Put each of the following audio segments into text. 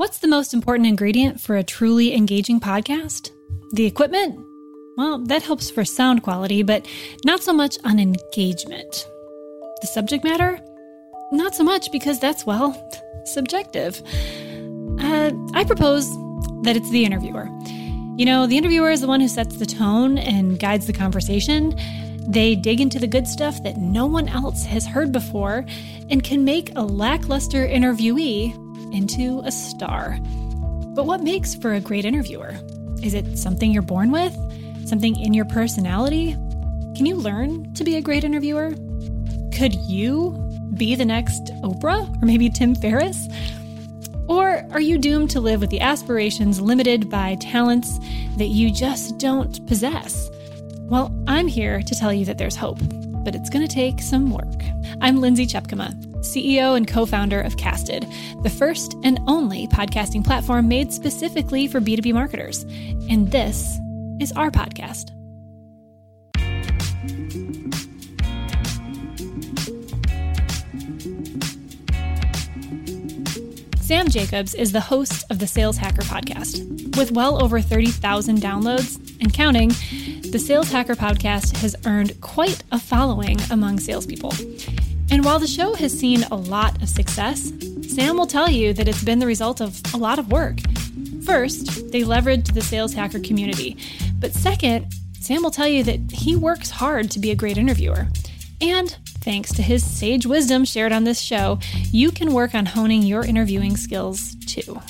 What's the most important ingredient for a truly engaging podcast? The equipment? Well, that helps for sound quality, but not so much on engagement. The subject matter? Not so much because that's, well, subjective. Uh, I propose that it's the interviewer. You know, the interviewer is the one who sets the tone and guides the conversation. They dig into the good stuff that no one else has heard before and can make a lackluster interviewee into a star. But what makes for a great interviewer? Is it something you're born with? Something in your personality? Can you learn to be a great interviewer? Could you be the next Oprah or maybe Tim Ferriss? Or are you doomed to live with the aspirations limited by talents that you just don't possess? Well, I'm here to tell you that there's hope, but it's going to take some work. I'm Lindsay Tjepkema, CEO and co founder of Casted, the first and only podcasting platform made specifically for B2B marketers. And this is our podcast. Sam Jacobs is the host of the Sales Hacker podcast. With well over 30,000 downloads and counting, the Sales Hacker podcast has earned quite a following among salespeople. And while the show has seen a lot of success, Sam will tell you that it's been the result of a lot of work. First, they leveraged the Sales Hacker community. But second, Sam will tell you that he works hard to be a great interviewer. And thanks to his sage wisdom shared on this show, you can work on honing your interviewing skills too.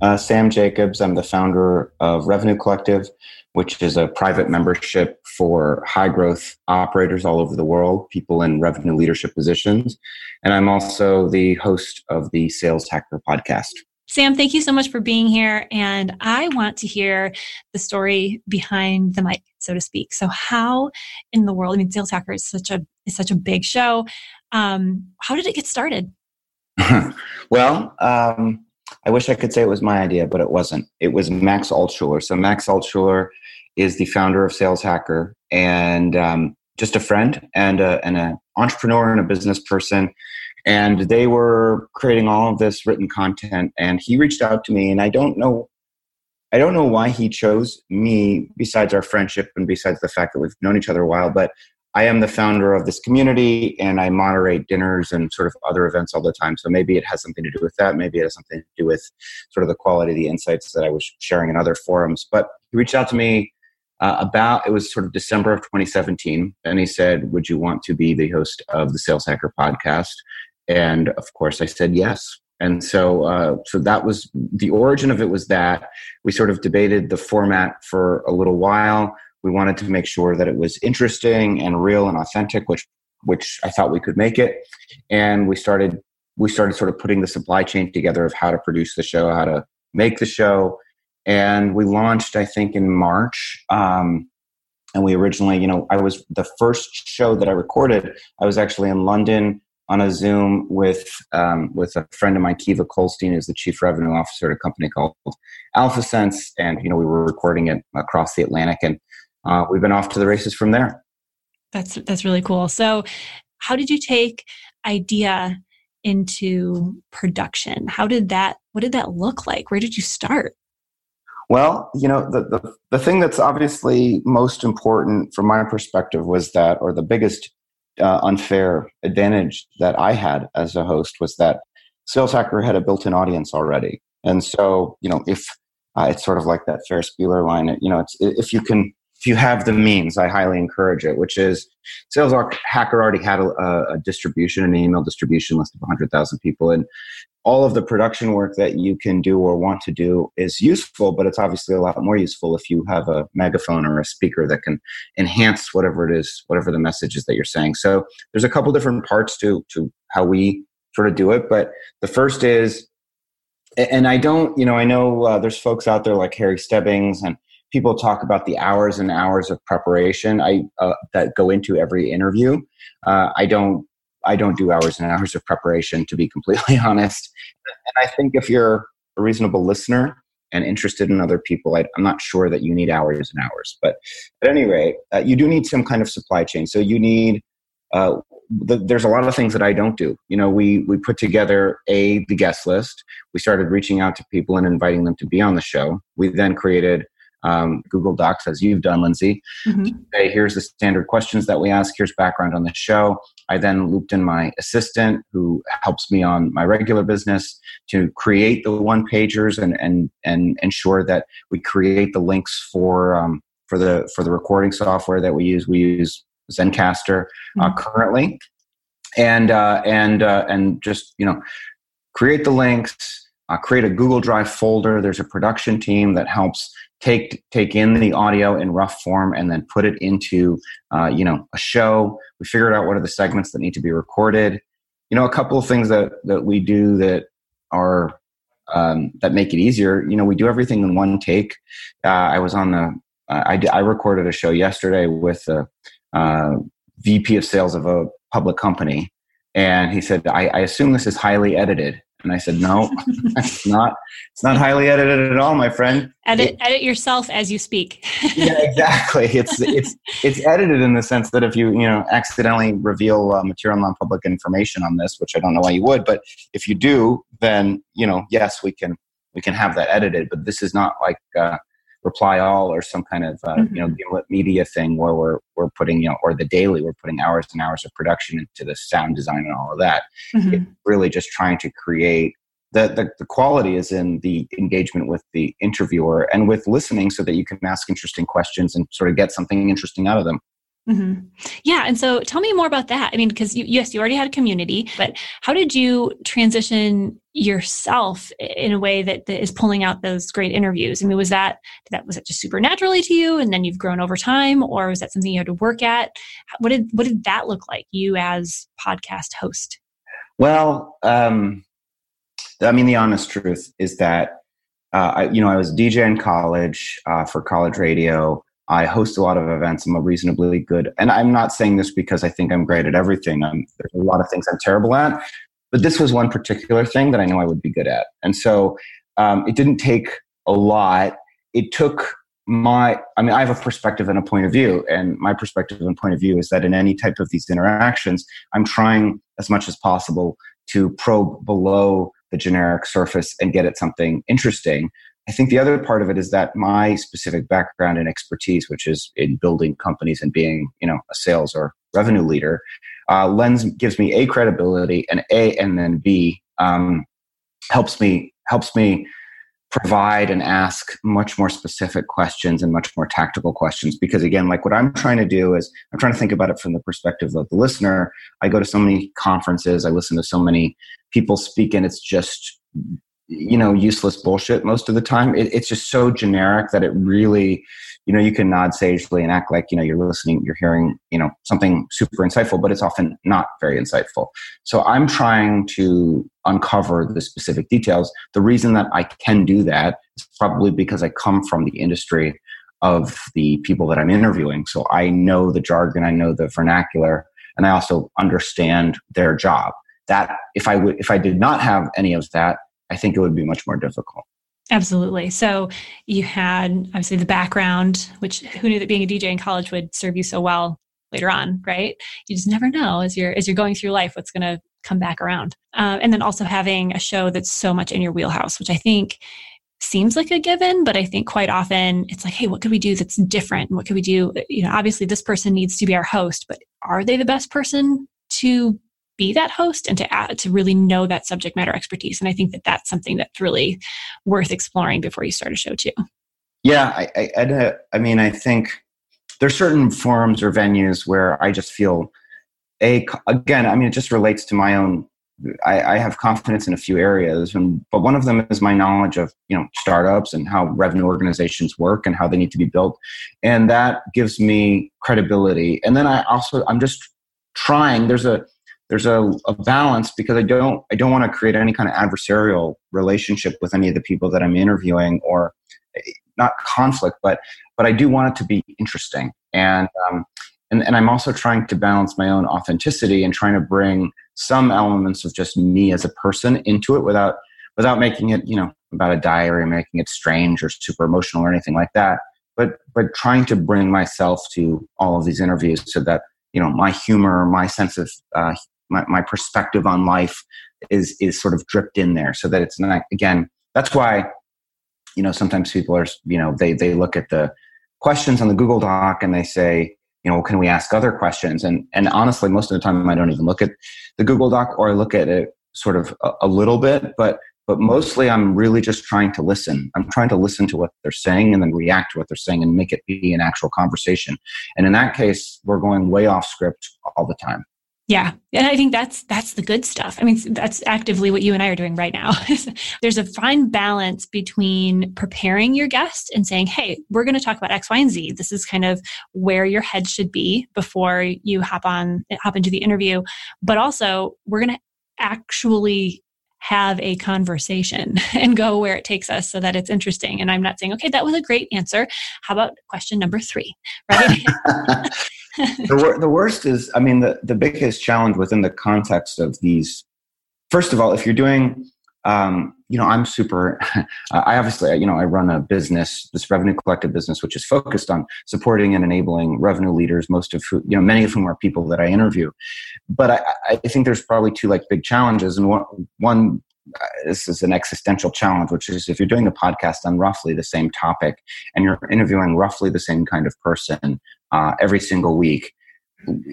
Uh, Sam Jacobs, I'm the founder of Revenue Collective, which is a private membership for high growth operators all over the world, people in revenue leadership positions. And I'm also the host of the Sales Hacker podcast. Sam, thank you so much for being here. And I want to hear the story behind the mic, so to speak. So, how in the world? I mean, Sales Hacker is such a is such a big show. Um, how did it get started? well, um, I wish I could say it was my idea, but it wasn't. It was Max Altshuler. So Max Altshuler is the founder of Sales Hacker and um, just a friend and a, and an entrepreneur and a business person and they were creating all of this written content and he reached out to me and i don't know i don't know why he chose me besides our friendship and besides the fact that we've known each other a while but i am the founder of this community and i moderate dinners and sort of other events all the time. So maybe it has something to do with that. Maybe it has something to do with sort of the quality of the insights that i was sharing in other forums. But he reached out to me uh, about it was sort of december of 2017 and he said would you want to be the host of the sales hacker podcast? And of course i said yes. And so uh, so that was the origin of it was that we sort of debated the format for a little while we wanted to make sure that it was interesting and real and authentic which which i thought we could make it. And we started we started sort of putting the supply chain together of how to produce the show how to make the show. And we launched i think in march. Um, and we originally you know i was the first show that i recorded i was actually in london on a Zoom with um, with a friend of mine, Kiva Kolstein, who's the chief revenue officer at a company called AlphaSense, and you know we were recording it across the Atlantic, and uh, we've been off to the races from there. That's that's really cool. So, how did you take idea into production? How did that? What did that look like? Where did you start? Well, you know, the, the, the thing that's obviously most important from my perspective was that, or the biggest uh, unfair advantage that I had as a host was that Sales Hacker had a built-in audience already, and so you know if uh, it's sort of like that Ferris Bueller line, you know, it's if you can if you have the means, I highly encourage it. Which is Sales Hacker already had a, a distribution, an email distribution list of 100,000 people, and all of the production work that you can do or want to do is useful, but it's obviously a lot more useful if you have a megaphone or a speaker that can enhance whatever it is, whatever the message is that you're saying. So there's a couple different parts to to how we sort of do it, but the first is, and I don't, you know, I know uh, there's folks out there like Harry Stebbings and people talk about the hours and hours of preparation I uh, that go into every interview. Uh, I don't I don't do hours and hours of preparation, to be completely honest. And I think if you're a reasonable listener and interested in other people, I, am not sure that you need hours and hours. But at any rate, uh, you do need some kind of supply chain. So you need uh, the, there's a lot of things that I don't do. You know, we we put together a the guest list. We started reaching out to people and inviting them to be on the show. We then created um, Google Docs, as you've done, Lindsay. Mm-hmm. Say, here's the standard questions that we ask. Here's background on the show. I then looped in my assistant, who helps me on my regular business, to create the one pagers and and and ensure that we create the links for um, for the for the recording software that we use. We use Zencastr uh, mm-hmm. currently, and uh, and uh, and just you know create the links. Uh, create a Google Drive folder. There's a production team that helps take take in the audio in rough form and then put it into uh, you know a show. We figured out what are the segments that need to be recorded. You know, a couple of things that that we do that are um, that make it easier. You know, we do everything in one take. Uh, I was on the I, I recorded a show yesterday with the uh, VP of sales of a public company, and he said, I, I assume this is highly edited. And I said, no, it's not. It's not highly edited at all, my friend. Edit, it, edit yourself as you speak. yeah, exactly. It's it's it's edited in the sense that if you you know accidentally reveal uh, material non-public information on this, which I don't know why you would, but if you do, then you know, yes, we can we can have that edited. But this is not like uh, reply all or some kind of uh, mm-hmm. you know gimlet media thing where we're we're putting you know or the daily we're putting hours and hours of production into the sound design and all of that mm-hmm. it's really just trying to create the, the, the quality is in the engagement with the interviewer and with listening so that you can ask interesting questions and sort of get something interesting out of them Mm-hmm. Yeah. And so tell me more about that. I mean, because yes, you already had a community, but how did you transition yourself in a way that, that is pulling out those great interviews? I mean, was that, that, was it just super naturally to you and then you've grown over time or was that something you had to work at? What did, what did that look like you as podcast host? Well, um, I mean, the honest truth is that, uh, I, you know, I was DJ in college uh, for college radio. I host a lot of events. I'm a reasonably good, and I'm not saying this because I think I'm great at everything. I'm, there's a lot of things I'm terrible at, but this was one particular thing that I knew I would be good at. And so um, it didn't take a lot. It took my, I mean, I have a perspective and a point of view, and my perspective and point of view is that in any type of these interactions, I'm trying as much as possible to probe below the generic surface and get at something interesting. I think the other part of it is that my specific background and expertise, which is in building companies and being, you know, a sales or revenue leader, uh, lens gives me a credibility and a and then b um, helps me helps me provide and ask much more specific questions and much more tactical questions. Because again like what i'm trying to do is i'm trying to think about it from the perspective of the listener. I go to so many conferences. I listen to so many people speak and it's just you know useless bullshit most of the time. It, it's just so generic that it really you know you can nod sagely and act like you know you're listening you're hearing you know something super insightful but it's often not very insightful. So i'm trying to uncover the specific details. The reason that i can do that is probably because i come from the industry of the people that i'm interviewing. So i know the jargon i know the vernacular and i also understand their job. That if i would if i did not have any of that I think it would be much more difficult. Absolutely. So you had obviously the background, which who knew that being a DJ in college would serve you so well later on, right? You just never know as you're as you're going through life what's going to come back around. Uh, and then also having a show that's so much in your wheelhouse, which I think seems like a given, but I think quite often it's like, hey, what could we do that's different? What could we do? You know, obviously this person needs to be our host, but are they the best person to be that host and to add, to really know that subject matter expertise. And I think that that's something that's really worth exploring before you start a show too. Yeah, I, I, I, I mean, I think there's certain forums or venues where I just feel a again. I mean, it just relates to my own. I, I have confidence in a few areas, and but one of them is my knowledge of you know startups and how revenue organizations work and how they need to be built, and that gives me credibility. And then I also I'm just trying. There's a there's a, a, balance because I don't I don't want to create any kind of adversarial relationship with any of the people that I'm interviewing or not conflict, but but I do want it to be interesting. And um, and and I'm also trying to balance my own authenticity and trying to bring some elements of just me as a person into it without without making it you know about a diary making it strange or super emotional or anything like that but but trying to bring myself to all of these interviews so that you know my humor my sense of uh, my, my perspective on life is is sort of dripped in there so that it's not again that's why you know sometimes people are you know they they look at the questions on the google doc and they say you know can we ask other questions? And and honestly most of the time i don't even look at the google doc or i look at it sort of a, a little bit but but mostly i'm really just trying to listen. I'm trying to listen to what they're saying and then react to what they're saying and make it be an actual conversation. And in that case we're going way off script all the time yeah. And I think that's that's the good stuff. I mean, that's actively what you and I are doing right now. There's a fine balance between preparing your guest and saying, "Hey, we're going to talk about X, Y, and Z. This is kind of where your head should be before you hop on hop into the interview." But also, we're going to actually have a conversation and go where it takes us so that it's interesting. And I'm not saying, okay, that was a great answer. How about question number three? Right? the, wor- the worst is, I mean, the, the biggest challenge within the context of these, first of all, if you're doing, um, you know, I'm super, I obviously, you know, I run a business, this revenue collective business, which is focused on supporting and enabling revenue leaders, most of who, you know, many of whom are people that I interview. But I, I think there's probably two like big challenges. And one, one uh, this is an existential challenge, which is if you're doing a podcast on roughly the same topic and you're interviewing roughly the same kind of person uh, every single week,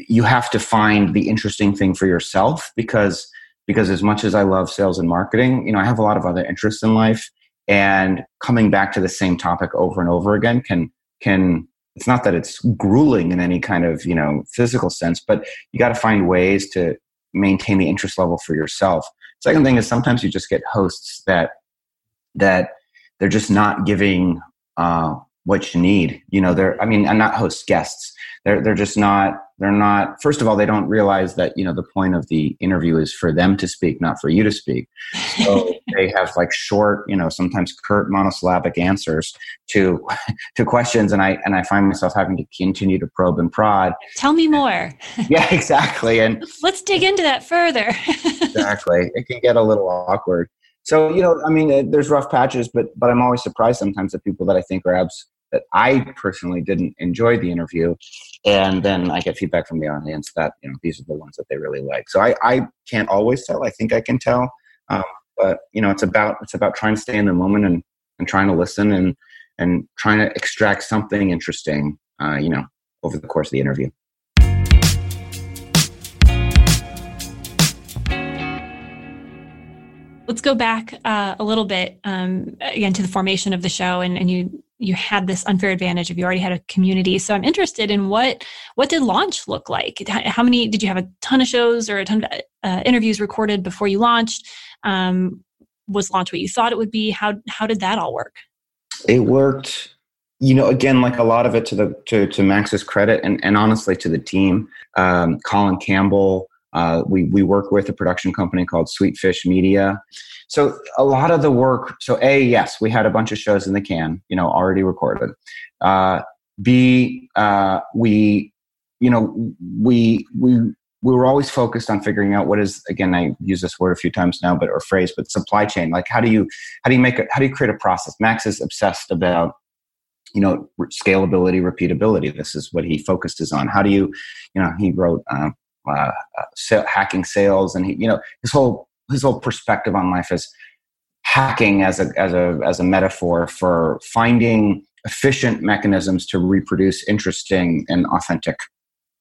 you have to find the interesting thing for yourself because because as much as I love sales and marketing, you know, I have a lot of other interests in life, and coming back to the same topic over and over again can can it's not that it's grueling in any kind of you know physical sense, but you got to find ways to maintain the interest level for yourself. Second thing is sometimes you just get hosts that that they're just not giving uh, what you need. You know, they're I mean, I'm not hosts, guests. They're they're just not they're not first of all they don't realize that you know the point of the interview is for them to speak not for you to speak. So they have like short you know sometimes curt monosyllabic answers to to questions. And i and i find myself having to continue to probe and prod. Tell me more. Yeah exactly. And let's dig into that further. Exactly. It can get a little awkward. So you know i mean uh, there's rough patches but but i'm always surprised sometimes at people that i think are abs that I personally didn't enjoy the interview. And then I get feedback from the audience that, you know, these are the ones that they really like. So I, I can't always tell. I think I can tell. Um, but you know, it's about, it's about trying to stay in the moment and, and trying to listen and, and trying to extract something interesting, uh, you know, over the course of the interview. Let's go back uh, a little bit um, again to the formation of the show, and, and you you had this unfair advantage of you already had a community. So I'm interested in what what did launch look like? How many did you have a ton of shows or a ton of uh, interviews recorded before you launched? Um, was launch what you thought it would be? How how did that all work? It worked you know again like a lot of it to the to, to max's credit and, and honestly to the team um, colin campbell uh, we we work with a production company called sweetfish Media. So a lot of the work. So a yes, we had a bunch of shows in the can, you know, already recorded. Uh, B uh, we, you know, we we we were always focused on figuring out what is again i use this word a few times now but or phrase but supply chain like how do you how do you make it how do you create a process max is obsessed about you know scalability repeatability this is what he focuses on how do you you know he wrote uh, uh hacking sales, and he, you know, his whole his whole perspective on life is hacking as a as a as a metaphor for finding efficient mechanisms to reproduce interesting and authentic,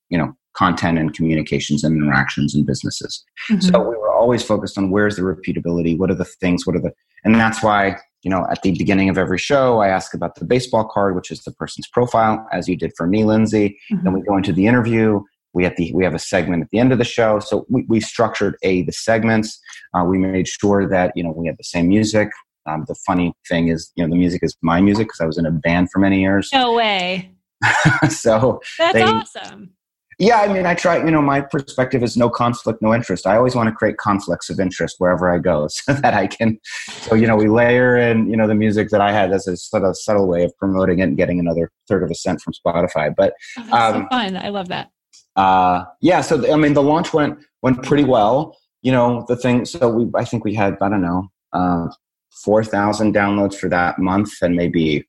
you know, content and communications and interactions and businesses. Mm-hmm. So we were always focused on where's the repeatability, what are the things, what are the, and that's why you know at the beginning of every show I ask about the baseball card, which is the person's profile, as you did for me, Lindsay. Mm-hmm. Then we go into the interview we have the we have a segment at the end of the show. So we, we structured a the segments. Uh, we made sure that you know we had the same music. Um, the funny thing is, you know, the music is my music because I was in a band for many years. No way. so that's they, awesome. Yeah, I mean, I try. You know, my perspective is no conflict, no interest. I always want to create conflicts of interest wherever I go, so that I can. So you know, we layer in you know the music that I had as a sort of subtle way of promoting it and getting another third of a cent from Spotify. But oh, um, so fun. I love that uh, yeah, so I mean, the launch went went pretty well. You know, the thing. So we, I think we had I don't know, uh, four thousand downloads for that month, and maybe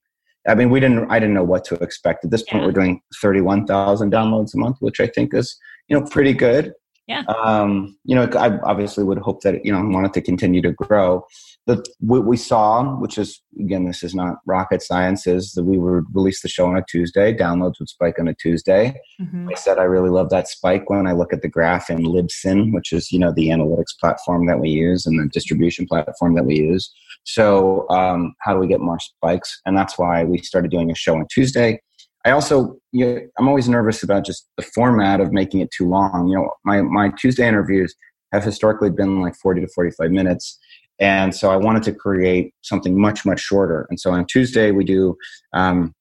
I mean, we didn't. I didn't know what to expect. At this point, yeah. we're doing thirty-one thousand downloads a month, which I think is you know pretty good. Yeah. Um, you know, I obviously would hope that you know wanted to continue to grow. The what we saw, which is again, this is not rocket science, is that we would release the show on a Tuesday. Downloads would spike on a Tuesday. Mm-hmm. I said I really love that spike when I look at the graph in Libsyn, which is you know the analytics platform that we use and the distribution platform that we use. So um, how do we get more spikes? And that's why we started doing a show on Tuesday I also, you know, I'm always nervous about just the format of making it too long. You know, my, my Tuesday interviews have historically been like 40 to 45 minutes. And so I wanted to create something much, much shorter. And so on Tuesday, we do um,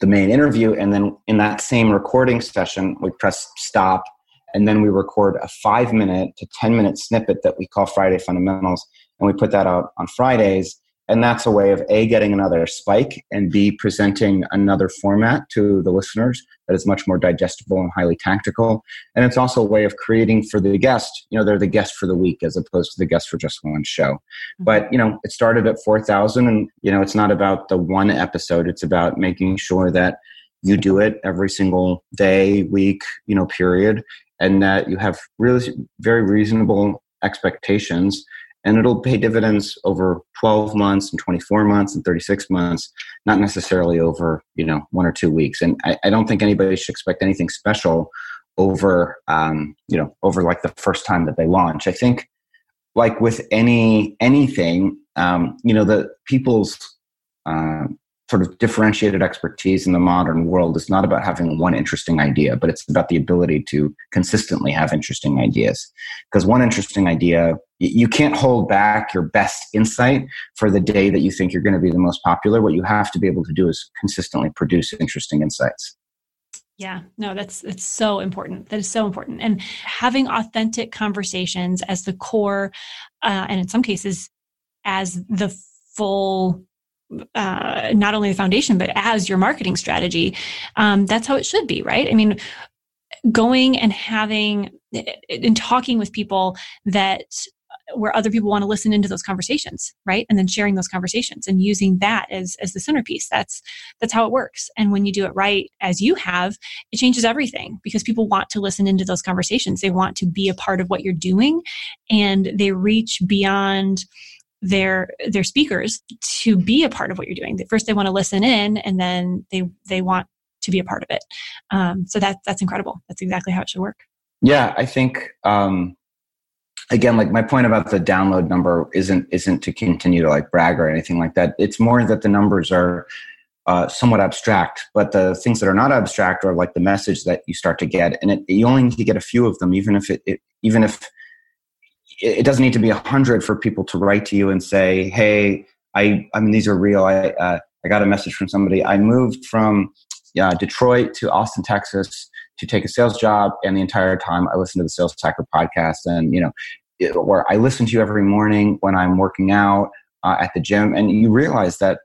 the main interview. And then in that same recording session, we press stop. And then we record a five minute to 10 minute snippet that we call Friday Fundamentals. And we put that out on Fridays. And that's a way of A, getting another spike, and B, presenting another format to the listeners that is much more digestible and highly tactical. And it's also a way of creating for the guest, you know, they're the guest for the week as opposed to the guest for just one show. Mm-hmm. But, you know, it started at 4,000, and, you know, it's not about the one episode, it's about making sure that you do it every single day, week, you know, period, and that you have really very reasonable expectations and it'll pay dividends over 12 months and 24 months and 36 months not necessarily over you know one or two weeks and i, I don't think anybody should expect anything special over um, you know over like the first time that they launch i think like with any anything um, you know the people's uh, sort of differentiated expertise in the modern world is not about having one interesting idea, but it's about the ability to consistently have interesting ideas. Because one interesting idea, you can't hold back your best insight for the day that you think you're going to be the most popular. What you have to be able to do is consistently produce interesting insights. Yeah, no, that's that's so important. That is so important, and having authentic conversations as the core, uh, and in some cases, as the full uh, not only the foundation but as your marketing strategy um, that's how it should be right i mean going and having and talking with people that where other people want to listen into those conversations right and then sharing those conversations and using that as as the centerpiece that's that's how it works and when you do it right as you have it changes everything because people want to listen into those conversations they want to be a part of what you're doing and they reach beyond their their speakers to be a part of what you're doing. First, they want to listen in, and then they they want to be a part of it. Um, so that that's incredible. That's exactly how it should work. Yeah, I think um, again, like my point about the download number isn't isn't to continue to like brag or anything like that. It's more that the numbers are uh, somewhat abstract, but the things that are not abstract are like the message that you start to get, and it, you only need to get a few of them, even if it, it even if it doesn't need to be a hundred for people to write to you and say, "Hey, I, I mean, these are real. I, uh, I got a message from somebody. I moved from yeah, Detroit to Austin, Texas, to take a sales job, and the entire time I listened to the Sales Hacker podcast, and you know, it, or I listen to you every morning when I'm working out uh, at the gym, and you realize that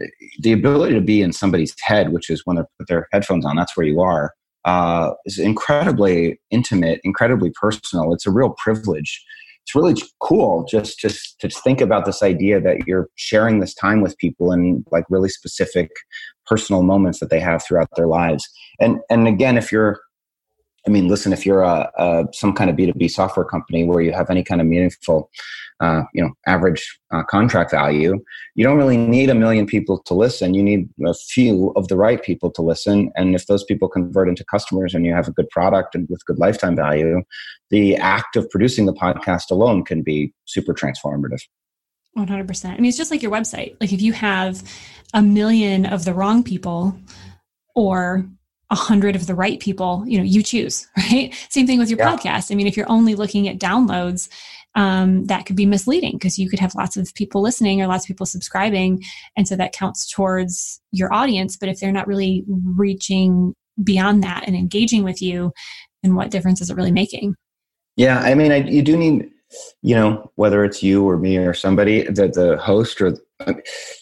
uh, the ability to be in somebody's head, which is when they put their headphones on, that's where you are. Uh, is incredibly intimate, incredibly personal. It's a real privilege it's really cool just just to think about this idea that you're sharing this time with people in like really specific personal moments that they have throughout their lives. And and again if you're I mean, listen, if you're a, a, some kind of B2B software company where you have any kind of meaningful, uh, you know, average uh, contract value, you don't really need a million people to listen. You need a few of the right people to listen. And if those people convert into customers and you have a good product and with good lifetime value, the act of producing the podcast alone can be super transformative. 100%. I mean, it's just like your website. Like if you have a million of the wrong people or a hundred of the right people, you know, you choose, right? Same thing with your yeah. podcast. I mean, if you're only looking at downloads, um, that could be misleading because you could have lots of people listening or lots of people subscribing. And so that counts towards your audience. But if they're not really reaching beyond that and engaging with you, then what difference is it really making? Yeah. I mean, I, you do need, you know, whether it's you or me or somebody, the, the host or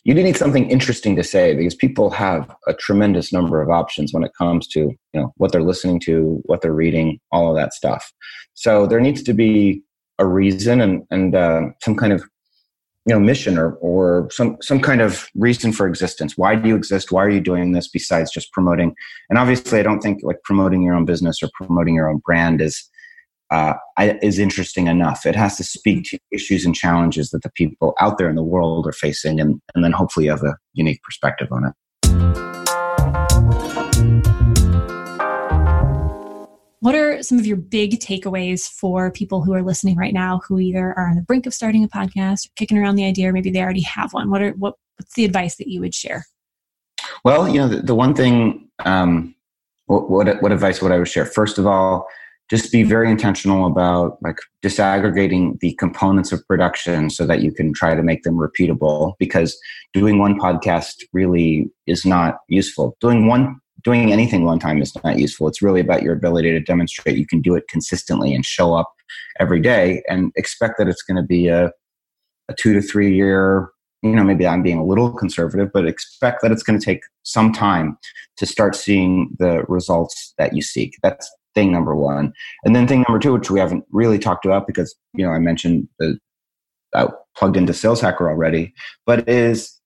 you do need something interesting to say because people have a tremendous number of options when it comes to you know what they're listening to what they're reading all of that stuff. So there needs to be a reason and and uh, some kind of you know mission or or some some kind of reason for existence. Why do you exist? Why are you doing this besides just promoting? And obviously i don't think like promoting your own business or promoting your own brand is uh, is interesting enough it has to speak to issues and challenges that the people out there in the world are facing and, and then hopefully you have a unique perspective on it What are some of your big takeaways for people who are listening right now who either are on the brink of starting a podcast or kicking around the idea or maybe they already have one? What are what what's the advice that you would share? Well, you know, the, the one thing um, what, what what advice would I would share? First of all, just be mm-hmm. very intentional about like disaggregating the components of production so that you can try to make them repeatable because doing one podcast really is not useful doing one doing anything one time is not useful. It's really about your ability to demonstrate you can do it consistently and show up every day and expect that it's going to be a, a two to three year, you know, maybe I'm being a little conservative, but expect that it's going to take some time to start seeing the results that you seek. That's thing number one. And then thing number two, which we haven't really talked about because, you know, I mentioned the I plugged into Sales Hacker already, but is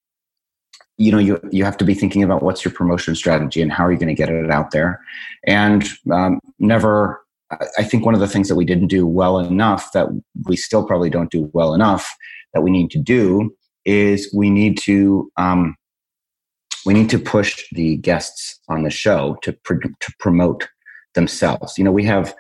you know you you have to be thinking about what's your promotion strategy and how are you going to get it out there and um, never i think one of the things that we didn't do well enough that we still probably don't do well enough that we need to do is we need to um, we need to push the guests on the show to, pr- to promote themselves you know we have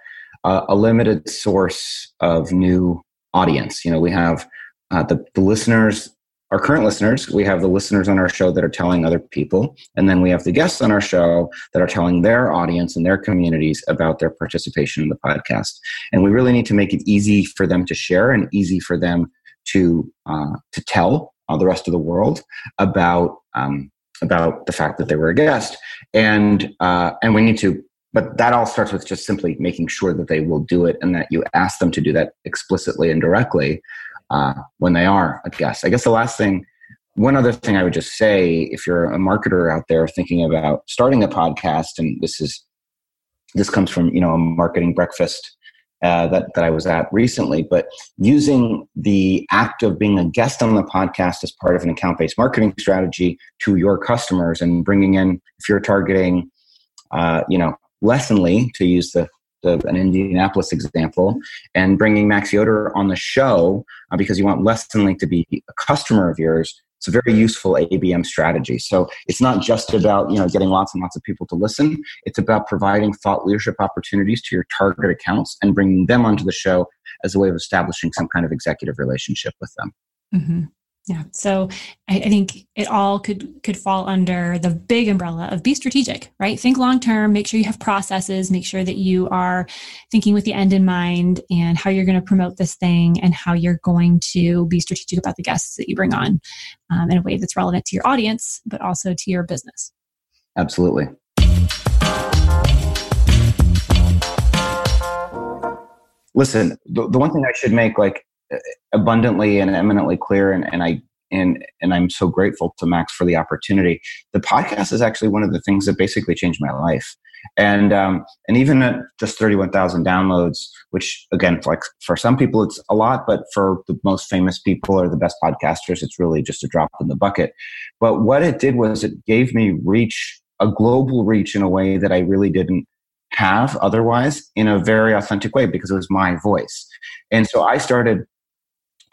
a, a limited source of new audience you know we have uh, the, the listeners our current listeners, we have the listeners on our show that are telling other people, and then we have the guests on our show that are telling their audience and their communities about their participation in the podcast. And we really need to make it easy for them to share and easy for them to uh, to tell uh, the rest of the world about um, about the fact that they were a guest. And uh, and we need to but that all starts with just simply making sure that they will do it and that you ask them to do that explicitly and directly uh, when they are a guest. I guess the last thing, one other thing I would just say, if you're a marketer out there thinking about starting a podcast, and this is this comes from you know a marketing breakfast uh, that that I was at recently, but using the act of being a guest on the podcast as part of an account based marketing strategy to your customers and bringing in if you're targeting, uh, you know, Lessonly to use the the, an Indianapolis example, and bringing Max Yoder on the show uh, because you want Lessonly to be a customer of yours. It's a very useful ABM strategy. So it's not just about you know getting lots and lots of people to listen. It's about providing thought leadership opportunities to your target accounts and bringing them onto the show as a way of establishing some kind of executive relationship with them. Mm-hmm. Yeah. So I, I, think it all could could fall under the big umbrella of be strategic, right? Think long term, make sure you have processes, make sure that you are thinking with the end in mind and how you're going to promote this thing and how you're going to be strategic about the guests that you bring on um, in a way that's relevant to your audience, but also to your business. Absolutely. Listen, the, the one thing I should make like abundantly and eminently clear and, and i and and i'm so grateful to max for the opportunity. The podcast is actually one of the things that basically changed my life. And um, and even at just 31000 downloads which again like for some people it's a lot but for the most famous people or the best podcasters it's really just a drop in the bucket. But what it did was it gave me reach a global reach in a way that i really didn't have otherwise in a very authentic way because it was my voice. And so i started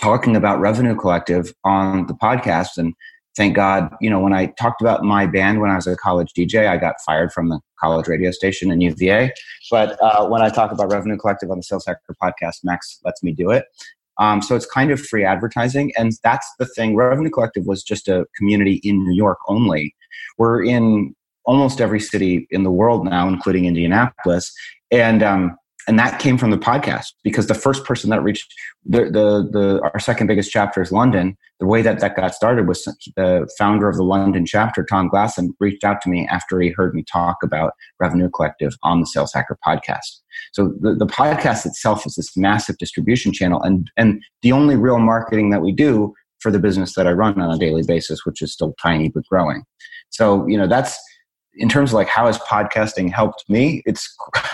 talking about Revenue Collective on the podcast. And thank God, you know, when I talked about my band when I was a college DJ, I got fired from the college radio station in UVA. But uh, when I talk about Revenue Collective on the Sales Hacker podcast, Max lets me do it. Um, so it's kind of free advertising. And that's the thing. Revenue Collective was just a community in New York only. We're in almost every city in the world now, including Indianapolis. And um, and that came from the podcast because the first person that reached the, the, the our second biggest chapter is London. The way that that got started was the founder of the London chapter, Tom Glasson, reached out to me after he heard me talk about Revenue Collective on the Sales Hacker podcast. So the, the podcast itself is this massive distribution channel, and and the only real marketing that we do for the business that I run on a daily basis, which is still tiny but growing. So you know that's in terms of like how has podcasting helped me it's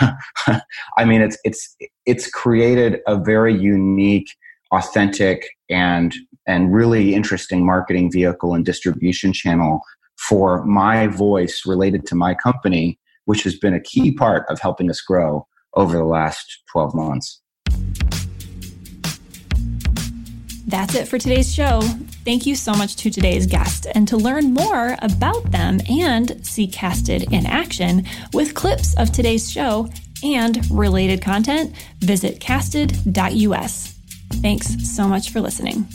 i mean it's it's it's created a very unique authentic and and really interesting marketing vehicle and distribution channel for my voice related to my company, which has been a key part of helping us grow over the last 12 months. That's it for today's show. Thank you so much to today's guest. And to learn more about them and see Casted in action with clips of today's show and related content, visit casted.us. Thanks so much for listening.